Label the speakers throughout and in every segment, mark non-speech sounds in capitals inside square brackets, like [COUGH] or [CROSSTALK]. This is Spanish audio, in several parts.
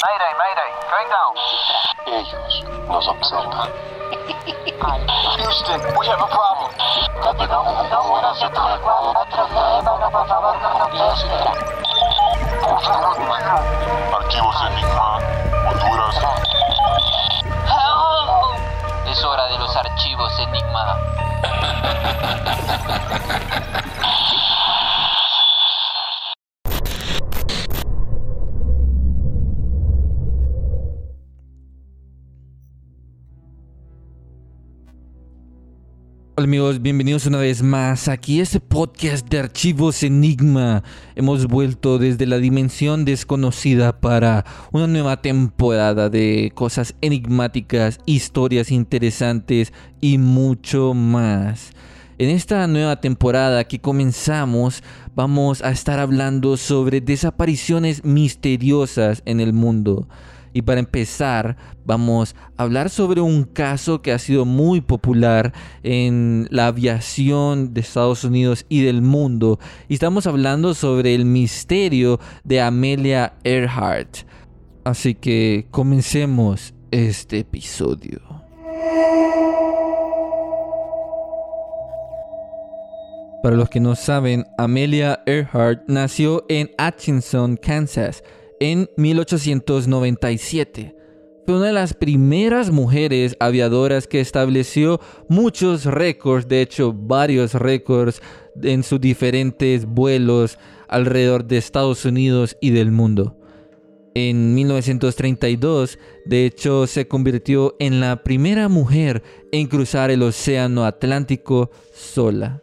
Speaker 1: Mayday, mayday, going down.
Speaker 2: Ellos nos observan.
Speaker 1: Houston, we have a problem.
Speaker 2: Archivos Enigma, Honduras.
Speaker 3: Es hora de los archivos Enigma. [LAUGHS]
Speaker 4: Hola amigos, bienvenidos una vez más aquí a este podcast de Archivos Enigma. Hemos vuelto desde la dimensión desconocida para una nueva temporada de cosas enigmáticas, historias interesantes y mucho más. En esta nueva temporada que comenzamos vamos a estar hablando sobre desapariciones misteriosas en el mundo. Y para empezar, vamos a hablar sobre un caso que ha sido muy popular en la aviación de Estados Unidos y del mundo. Y estamos hablando sobre el misterio de Amelia Earhart. Así que comencemos este episodio. Para los que no saben, Amelia Earhart nació en Atchison, Kansas en 1897. Fue una de las primeras mujeres aviadoras que estableció muchos récords, de hecho varios récords en sus diferentes vuelos alrededor de Estados Unidos y del mundo. En 1932, de hecho, se convirtió en la primera mujer en cruzar el Océano Atlántico sola.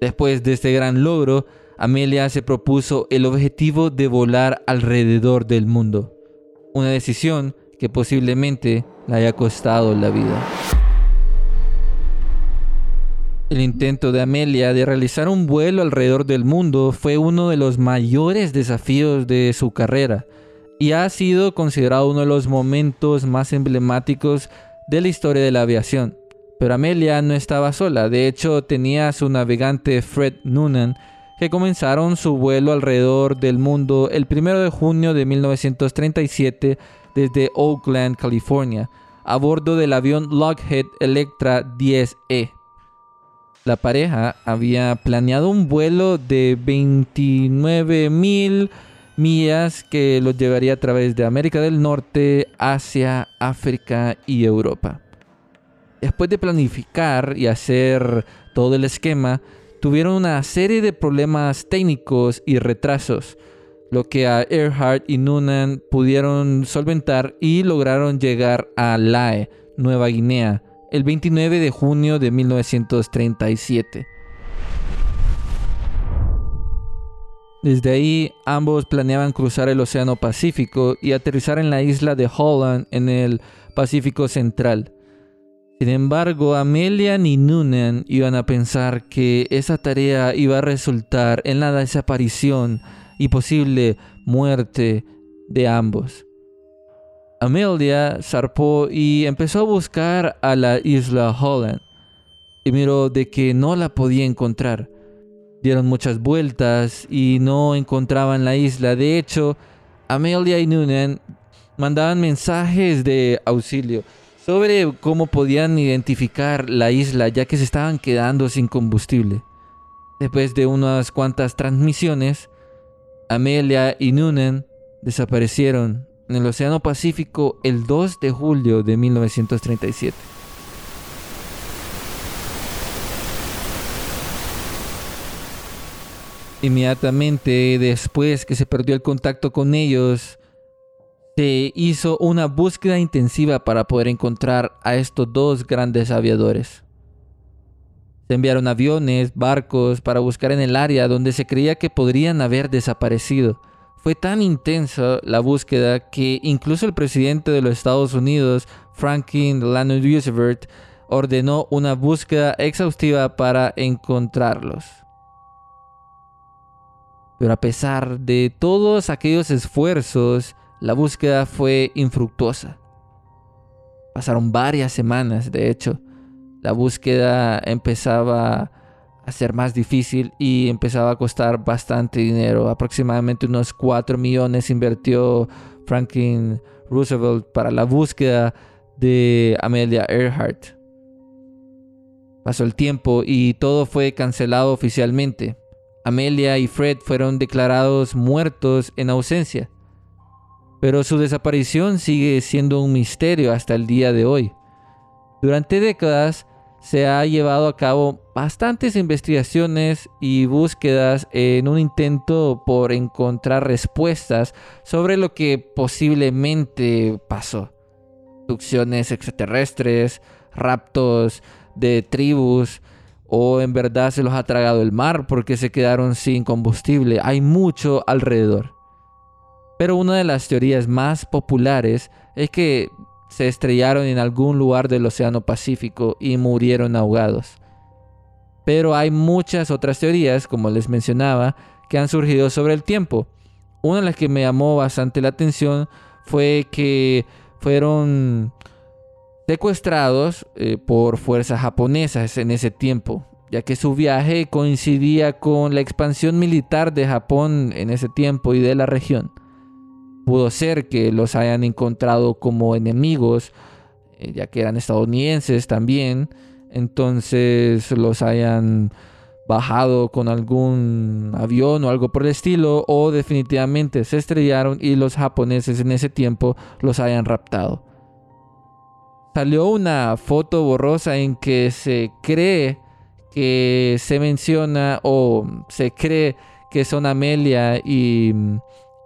Speaker 4: Después de este gran logro, Amelia se propuso el objetivo de volar alrededor del mundo, una decisión que posiblemente le haya costado la vida. El intento de Amelia de realizar un vuelo alrededor del mundo fue uno de los mayores desafíos de su carrera y ha sido considerado uno de los momentos más emblemáticos de la historia de la aviación. Pero Amelia no estaba sola, de hecho tenía a su navegante Fred Noonan, que comenzaron su vuelo alrededor del mundo el 1 de junio de 1937 desde Oakland, California, a bordo del avión Lockheed Electra 10E. La pareja había planeado un vuelo de 29 mil millas que los llevaría a través de América del Norte, Asia, África y Europa. Después de planificar y hacer todo el esquema, tuvieron una serie de problemas técnicos y retrasos, lo que a Earhart y Noonan pudieron solventar y lograron llegar a Lae, Nueva Guinea, el 29 de junio de 1937. Desde ahí ambos planeaban cruzar el Océano Pacífico y aterrizar en la isla de Holland en el Pacífico Central. Sin embargo, Amelia ni Noonan iban a pensar que esa tarea iba a resultar en la desaparición y posible muerte de ambos. Amelia zarpó y empezó a buscar a la isla Holland y miró de que no la podía encontrar. Dieron muchas vueltas y no encontraban la isla. De hecho, Amelia y Noonan mandaban mensajes de auxilio sobre cómo podían identificar la isla ya que se estaban quedando sin combustible. Después de unas cuantas transmisiones, Amelia y Noonan desaparecieron en el Océano Pacífico el 2 de julio de 1937. Inmediatamente después que se perdió el contacto con ellos, se hizo una búsqueda intensiva para poder encontrar a estos dos grandes aviadores. Se enviaron aviones, barcos para buscar en el área donde se creía que podrían haber desaparecido. Fue tan intensa la búsqueda que incluso el presidente de los Estados Unidos, Franklin Delano Roosevelt, ordenó una búsqueda exhaustiva para encontrarlos. Pero a pesar de todos aquellos esfuerzos, la búsqueda fue infructuosa. Pasaron varias semanas, de hecho. La búsqueda empezaba a ser más difícil y empezaba a costar bastante dinero. Aproximadamente unos 4 millones invirtió Franklin Roosevelt para la búsqueda de Amelia Earhart. Pasó el tiempo y todo fue cancelado oficialmente. Amelia y Fred fueron declarados muertos en ausencia. Pero su desaparición sigue siendo un misterio hasta el día de hoy. Durante décadas se ha llevado a cabo bastantes investigaciones y búsquedas en un intento por encontrar respuestas sobre lo que posiblemente pasó. Abducciones extraterrestres, raptos de tribus, o en verdad se los ha tragado el mar porque se quedaron sin combustible. Hay mucho alrededor. Pero una de las teorías más populares es que se estrellaron en algún lugar del Océano Pacífico y murieron ahogados. Pero hay muchas otras teorías, como les mencionaba, que han surgido sobre el tiempo. Una de las que me llamó bastante la atención fue que fueron secuestrados eh, por fuerzas japonesas en ese tiempo, ya que su viaje coincidía con la expansión militar de Japón en ese tiempo y de la región. Pudo ser que los hayan encontrado como enemigos, eh, ya que eran estadounidenses también, entonces los hayan bajado con algún avión o algo por el estilo, o definitivamente se estrellaron y los japoneses en ese tiempo los hayan raptado. Salió una foto borrosa en que se cree que se menciona o se cree que son Amelia y,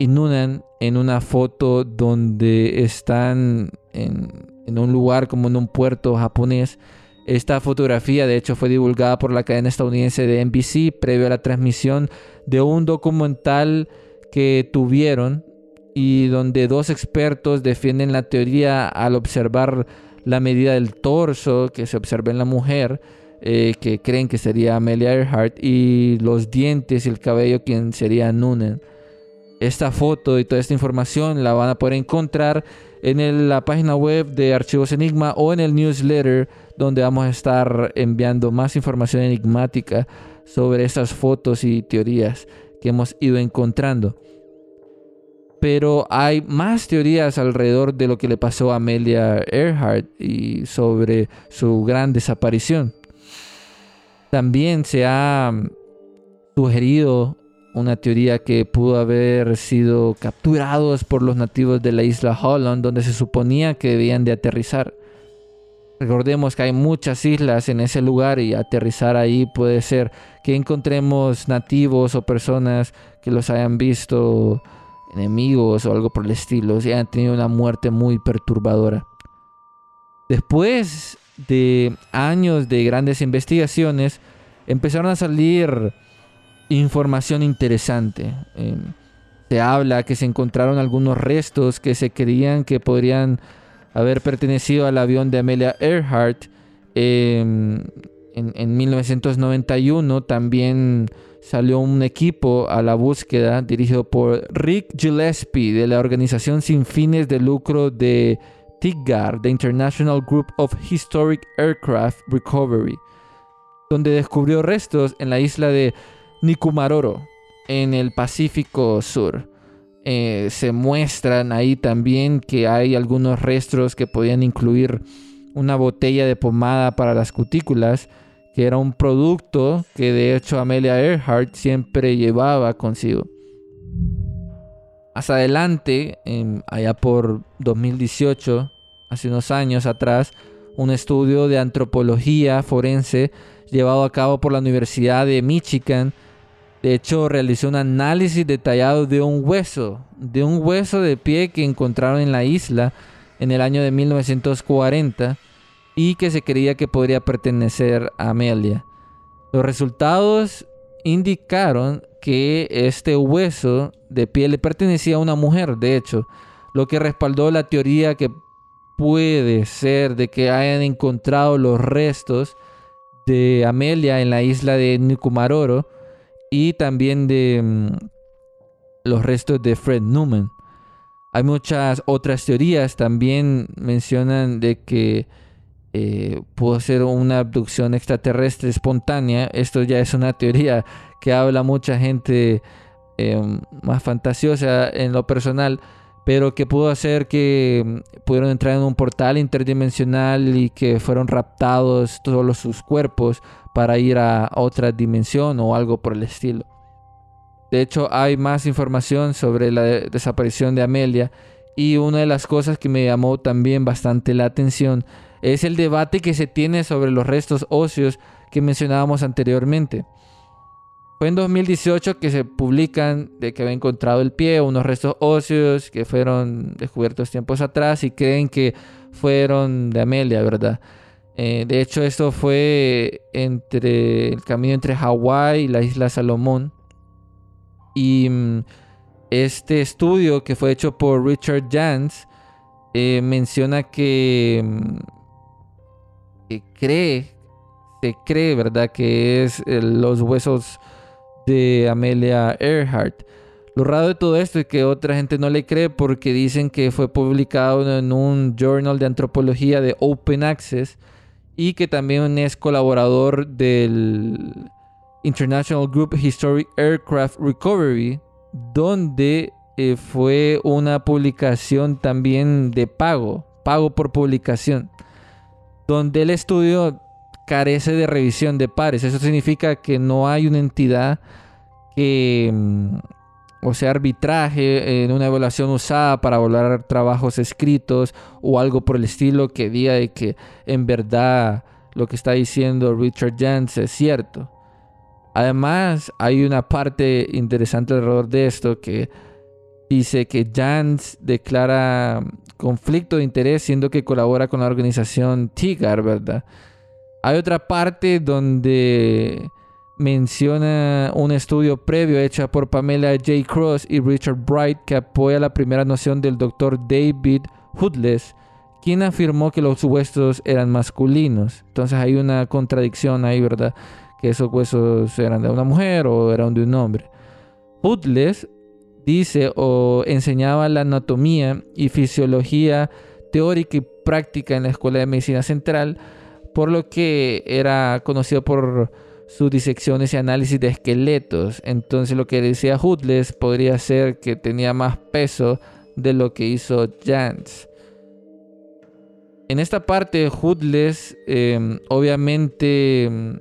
Speaker 4: y Nunan en una foto donde están en, en un lugar como en un puerto japonés. Esta fotografía de hecho fue divulgada por la cadena estadounidense de NBC previo a la transmisión de un documental que tuvieron y donde dos expertos defienden la teoría al observar la medida del torso que se observa en la mujer, eh, que creen que sería Amelia Earhart, y los dientes y el cabello, quien sería Noonan. Esta foto y toda esta información la van a poder encontrar en la página web de Archivos Enigma o en el newsletter donde vamos a estar enviando más información enigmática sobre estas fotos y teorías que hemos ido encontrando. Pero hay más teorías alrededor de lo que le pasó a Amelia Earhart y sobre su gran desaparición. También se ha sugerido una teoría que pudo haber sido capturados por los nativos de la isla Holland, donde se suponía que debían de aterrizar. Recordemos que hay muchas islas en ese lugar y aterrizar ahí puede ser que encontremos nativos o personas que los hayan visto enemigos o algo por el estilo y hayan tenido una muerte muy perturbadora. Después de años de grandes investigaciones, empezaron a salir información interesante. Em, se habla que se encontraron algunos restos que se creían que podrían haber pertenecido al avión de Amelia Earhart. Em, en, en, 1991 también salió un equipo a la búsqueda dirigido por Rick Gillespie de la organización sin fines de lucro de TIGAR, The International Group of Historic Aircraft Recovery, donde descubrió restos en la isla de Nikumaroro, en el Pacífico Sur. Eh, se muestran ahí también que hay algunos restos que podían incluir una botella de pomada para las cutículas, que era un producto que de hecho Amelia Earhart siempre llevaba consigo. Más adelante, allá por 2018, hace unos años atrás, un estudio de antropología forense llevado a cabo por la Universidad de Michigan de hecho, realizó un análisis detallado de un hueso, de un hueso de pie que encontraron en la isla en el año de 1940 y que se creía que podría pertenecer a Amelia. Los resultados indicaron que este hueso de pie le pertenecía a una mujer, de hecho, lo que respaldó la teoría que puede ser de que hayan encontrado los restos de Amelia en la isla de Nikumaroro y también de mm, los restos de Fred Newman. Hay muchas otras teorías, también mencionan de que eh, pudo ser una abducción extraterrestre espontánea. Esto ya es una teoría que habla mucha gente eh, más fantasiosa en lo personal, pero que pudo hacer que mm, pudieron entrar en un portal interdimensional y que fueron raptados todos sus cuerpos para ir a otra dimensión o algo por el estilo. De hecho, hay más información sobre la desaparición de Amelia y una de las cosas que me llamó también bastante la atención es el debate que se tiene sobre los restos óseos que mencionábamos anteriormente. Fue en 2018 que se publican de que había encontrado el pie, unos restos óseos que fueron descubiertos tiempos atrás y creen que fueron de Amelia, ¿verdad? Eh, de hecho, esto fue entre el camino entre Hawái y la isla Salomón. Y mm, este estudio que fue hecho por Richard Jans eh, menciona que, mm, que, cree, se cree, ¿verdad? Que es eh, los huesos de Amelia Earhart. Lo raro de todo esto es que otra gente no le cree porque dicen que fue publicado en un journal de antropología de Open Access y que también es colaborador del International Group Historic Aircraft Recovery, donde eh, fue una publicación también de pago, pago por publicación, donde el estudio carece de revisión de pares. Eso significa que no hay una entidad que, mm, o sea, arbitraje en una evaluación usada para evaluar trabajos escritos o algo por el estilo que diga de que en verdad lo que está diciendo Richard Jans es cierto. Además, hay una parte interesante alrededor de esto que dice que Jans declara conflicto de interés siendo que colabora con la organización TIGAR, ¿verdad? Hay otra parte donde menciona un estudio previo hecho por Pamela J. Cross y Richard Bright que apoya la primera noción del doctor David Hoodless, quien afirmó que los huesos eran masculinos. Entonces hay una contradicción ahí, ¿verdad? Que esos huesos eran de una mujer o eran de un hombre. Hoodless dice o enseñaba la anatomía y fisiología teórica y práctica en la Escuela de Medicina Central por lo que era conocido por sus disecciones y análisis de esqueletos. Entonces lo que decía Hoodless podría ser que tenía más peso de lo que hizo Jans. En esta parte, Hoodless em, obviamente em,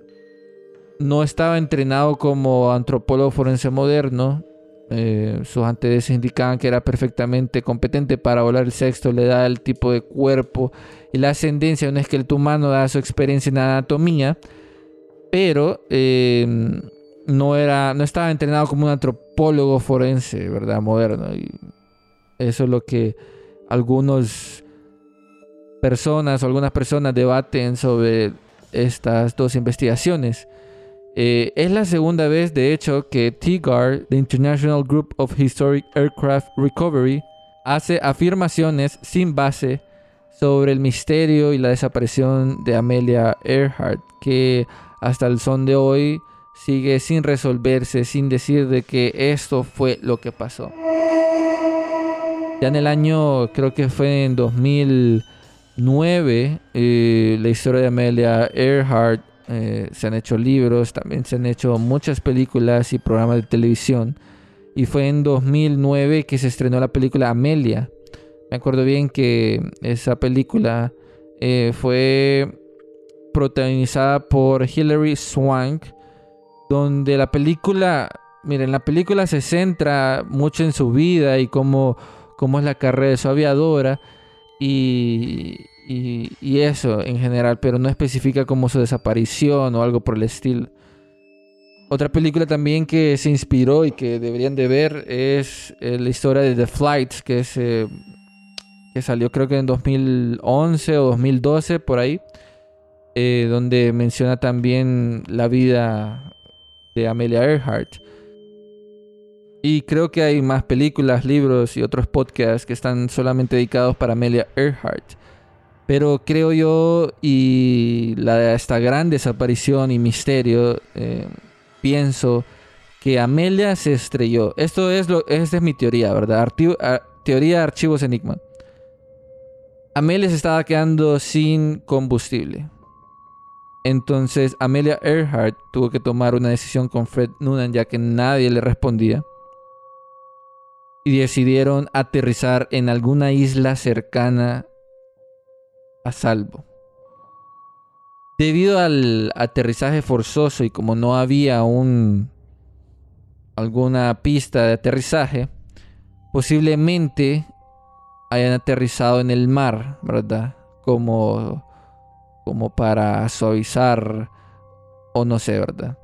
Speaker 4: no estaba entrenado como antropólogo forense moderno, eh, sus antecedentes indicaban que era perfectamente competente para volar el sexto, le da el tipo de cuerpo y la ascendencia de un esqueleto humano, da su experiencia en anatomía, pero eh, no, era, no estaba entrenado como un antropólogo forense, ¿verdad? Moderno. Y eso es lo que algunas personas algunas personas debaten sobre estas dos investigaciones. Eh, es la segunda vez, de hecho, que TIGAR, the International Group of Historic Aircraft Recovery, hace afirmaciones sin base sobre el misterio y la desaparición de Amelia Earhart, que hasta el son de hoy sigue sin resolverse, sin decir de que esto fue lo que pasó. Ya en el año, creo que fue en 2009, eh, la historia de Amelia Earhart eh, se han hecho libros, también se han hecho muchas películas y programas de televisión. Y fue en 2009 que se estrenó la película Amelia. Me acuerdo bien que esa película eh, fue protagonizada por Hilary Swank, donde la película, miren, la película se centra mucho en su vida y cómo, cómo es la carrera de su aviadora. Y, y, eso en general, pero no especifica como su desaparición o algo por el estilo. Otra película también que se inspiró y que deberían de ver es eh, la historia de The Flight, que, es, eh, que salió creo que en 2011 o 2012 por ahí, eh, donde menciona también la vida de Amelia Earhart. Y creo que hay más películas, libros y otros podcasts que están solamente dedicados para Amelia Earhart. Pero creo yo, y la, esta gran desaparición y misterio, eh, pienso que Amelia se estrelló. Esto es, lo, esta es mi teoría, ¿verdad? teoría de archivos Enigma. Amelia se estaba quedando sin combustible. Entonces Amelia Earhart tuvo que tomar una decisión con Fred Noonan ya que nadie le respondía. y decidieron aterrizar en alguna isla cercana a salvo. Debido al aterrizaje forzoso y como no había un alguna pista de aterrizaje, posiblemente hayan aterrizado en el mar, ¿verdad? Como como para suavizar o no sé, ¿verdad?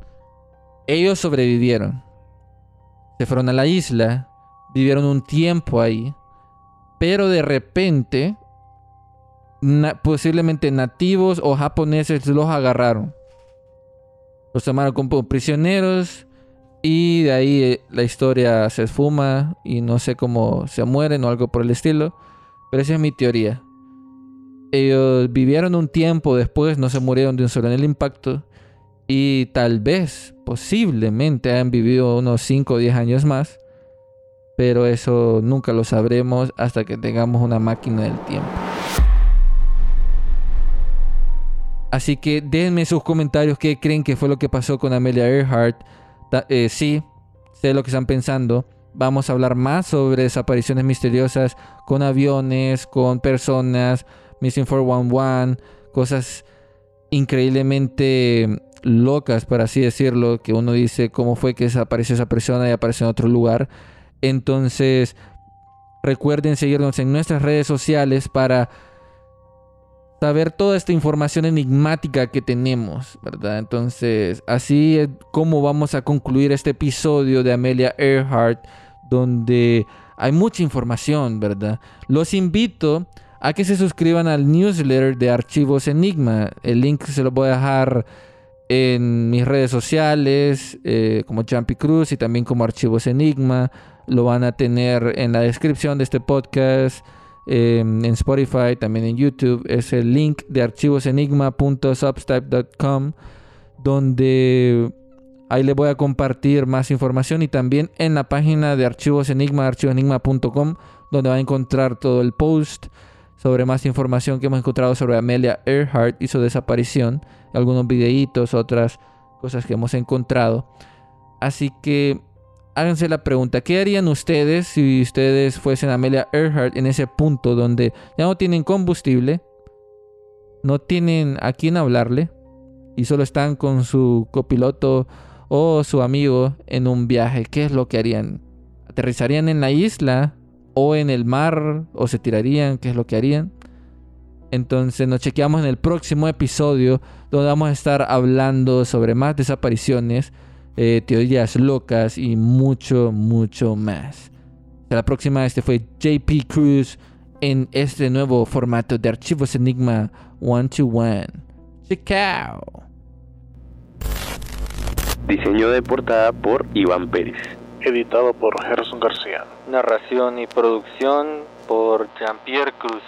Speaker 4: Ellos sobrevivieron. Se fueron a la isla, vivieron un tiempo ahí, pero de repente posiblemente nativos o japoneses los agarraron. Los tomaron como prisioneros y de ahí eh, la historia se esfuma y no sé cómo se mueren o algo por el estilo. Pero esa es mi teoría. Ellos vivieron un tiempo después, no se murieron de un solo en el impacto. Y tal vez, posiblemente, hayan vivido unos 5 o 10 años más. Pero eso nunca lo sabremos hasta que tengamos una máquina del tiempo. Así que denme sus comentarios qué creen que fue lo que pasó con Amelia Earhart. Eh, sí, sé lo que están pensando. Vamos a hablar más sobre desapariciones misteriosas con aviones, con personas, Missing 411, cosas increíblemente locas, por así decirlo, que uno dice cómo fue que desapareció esa persona y apareció en otro lugar. Entonces, recuerden seguirnos en nuestras redes sociales para saber toda esta información enigmática que tenemos, ¿verdad? Entonces, así es como vamos a concluir este episodio de Amelia Earhart, donde hay mucha información, ¿verdad? Los invito a que se suscriban al newsletter de Archivos Enigma. El link se lo voy a dejar en mis redes sociales, eh, como Jumpy Cruz y también como Archivos Enigma. Lo van a tener en la descripción de este podcast. Em, en Spotify, también en YouTube, es el link de archivosenigma.substack.com donde ahí le voy a compartir más información y también en la página de Archivos Enigma, archivosenigma.com, donde va a encontrar todo el post sobre más información que hemos encontrado sobre Amelia Earhart y su desaparición, algunos videitos, otras cosas que hemos encontrado. Así que háganse la pregunta, ¿qué harían ustedes si ustedes fuesen Amelia Earhart en ese punto donde ya no tienen combustible, no tienen a quién hablarle y solo están con su copiloto o su amigo en un viaje? ¿Qué es lo que harían? ¿Aterrizarían en la isla o en el mar o se tirarían? ¿Qué es lo que harían? Entonces nos chequeamos en el próximo episodio donde vamos a estar hablando sobre más desapariciones eh, teorías locas y mucho, mucho más. Hasta la próxima, este fue JP Cruz en este nuevo formato de Archivos Enigma One to One. Chao.
Speaker 5: Diseño de portada por Iván Pérez.
Speaker 2: Editado por Gerson García.
Speaker 3: Narración y producción por Jean-Pierre Cruz.